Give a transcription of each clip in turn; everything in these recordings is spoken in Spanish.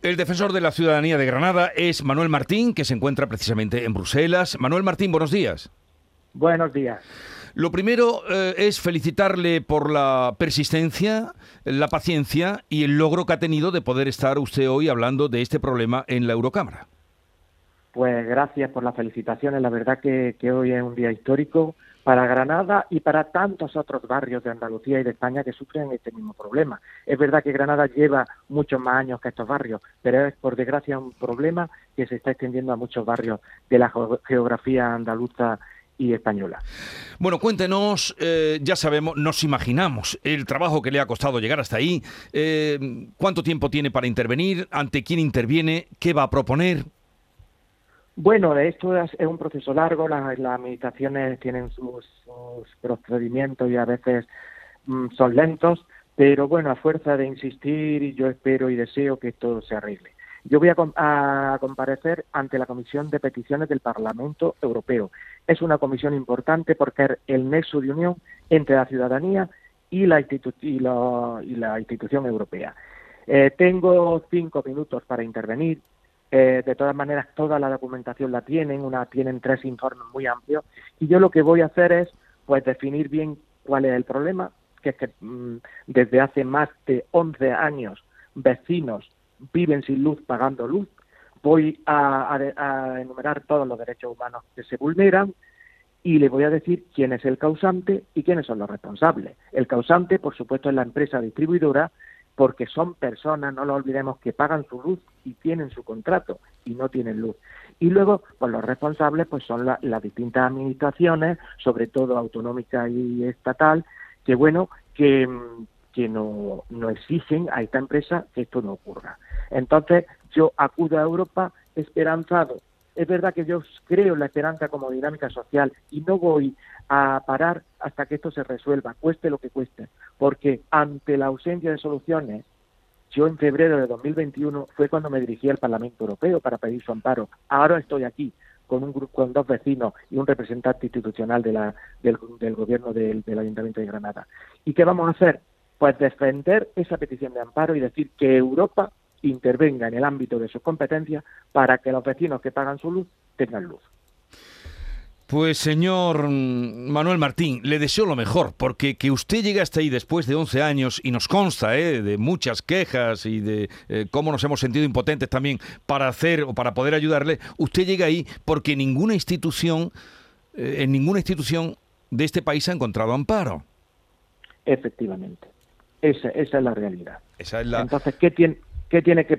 El defensor de la ciudadanía de Granada es Manuel Martín, que se encuentra precisamente en Bruselas. Manuel Martín, buenos días. Buenos días. Lo primero eh, es felicitarle por la persistencia, la paciencia y el logro que ha tenido de poder estar usted hoy hablando de este problema en la Eurocámara. Pues gracias por las felicitaciones. La verdad que, hoy es un día histórico para Granada y para tantos otros barrios de Andalucía y de España que sufren este mismo problema. Es verdad que Granada lleva muchos más años que estos barrios, pero es por desgracia un problema que se está extendiendo a muchos barrios de la geografía andaluza y española. Bueno, cuéntenos, eh, ya sabemos, nos imaginamos el trabajo que le ha costado llegar hasta ahí, eh, cuánto tiempo tiene para intervenir, ante quién interviene, qué va a proponer. Bueno, esto es, un proceso largo, las, administraciones tienen sus, procedimientos y a veces mm, son lentos, pero bueno, a fuerza de insistir, yo espero y deseo que esto se arregle. Yo voy a, comparecer ante la Comisión de Peticiones del Parlamento Europeo. Es una comisión importante porque es el nexo de unión entre la ciudadanía y la, y la, institución europea. Eh, tengo cinco minutos para intervenir. Eh, de todas maneras, toda la documentación la tienen, una, tienen tres informes muy amplios, y yo lo que voy a hacer es pues definir bien cuál es el problema, que es que mm, desde hace más de 11 años vecinos viven sin luz pagando luz. Voy a, a enumerar todos los derechos humanos que se vulneran y le voy a decir quién es el causante y quiénes son los responsables. El causante, por supuesto, es la empresa distribuidora porque son personas, no lo olvidemos, que pagan su luz y tienen su contrato y no tienen luz. Y luego, pues los responsables pues son las distintas administraciones, sobre todo autonómica y estatal, que bueno, que, que no, no exigen a esta empresa que esto no ocurra. Entonces, yo acudo a Europa esperanzado es verdad que yo creo en la esperanza como dinámica social y no voy a parar hasta que esto se resuelva, cueste lo que cueste, porque ante la ausencia de soluciones, yo en febrero de 2021 fue cuando me dirigí al Parlamento Europeo para pedir su amparo. Ahora estoy aquí con un grupo, con dos vecinos y un representante institucional de la, del, gobierno del, del Ayuntamiento de Granada. ¿Y qué vamos a hacer? Pues defender esa petición de amparo y decir que Europa intervenga en el ámbito de sus competencias para que los vecinos que pagan su luz tengan luz. Pues señor Manuel Martín, le deseo lo mejor, porque que usted llegue hasta ahí después de 11 años y nos consta ¿eh? de muchas quejas y de eh, cómo nos hemos sentido impotentes también para hacer o para poder ayudarle, usted llega ahí porque ninguna institución, eh, en ninguna institución de este país ha encontrado amparo. Efectivamente, esa, esa es la realidad. Esa es la... Entonces, ¿qué tiene, ¿Qué tiene que,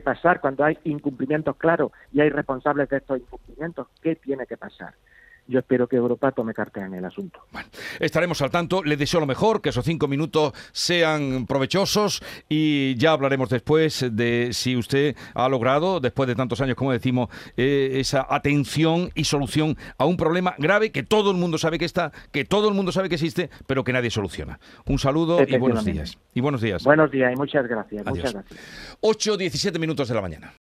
pasar cuando hay incumplimientos claros y hay responsables de estos incumplimientos? ¿Qué tiene que pasar? Yo espero que Europa tome carta en el asunto. Bueno, estaremos al tanto. Le deseo lo mejor, que esos cinco minutos sean provechosos y ya hablaremos después de si usted ha logrado, después de tantos años, como decimos, eh, esa atención y solución a un problema grave que todo el mundo sabe que está, que todo el mundo sabe que existe, pero que nadie soluciona. Un saludo y buenos días. Y buenos días. Buenos días y muchas gracias. Muchas gracias. 8, 17 minutos de la mañana.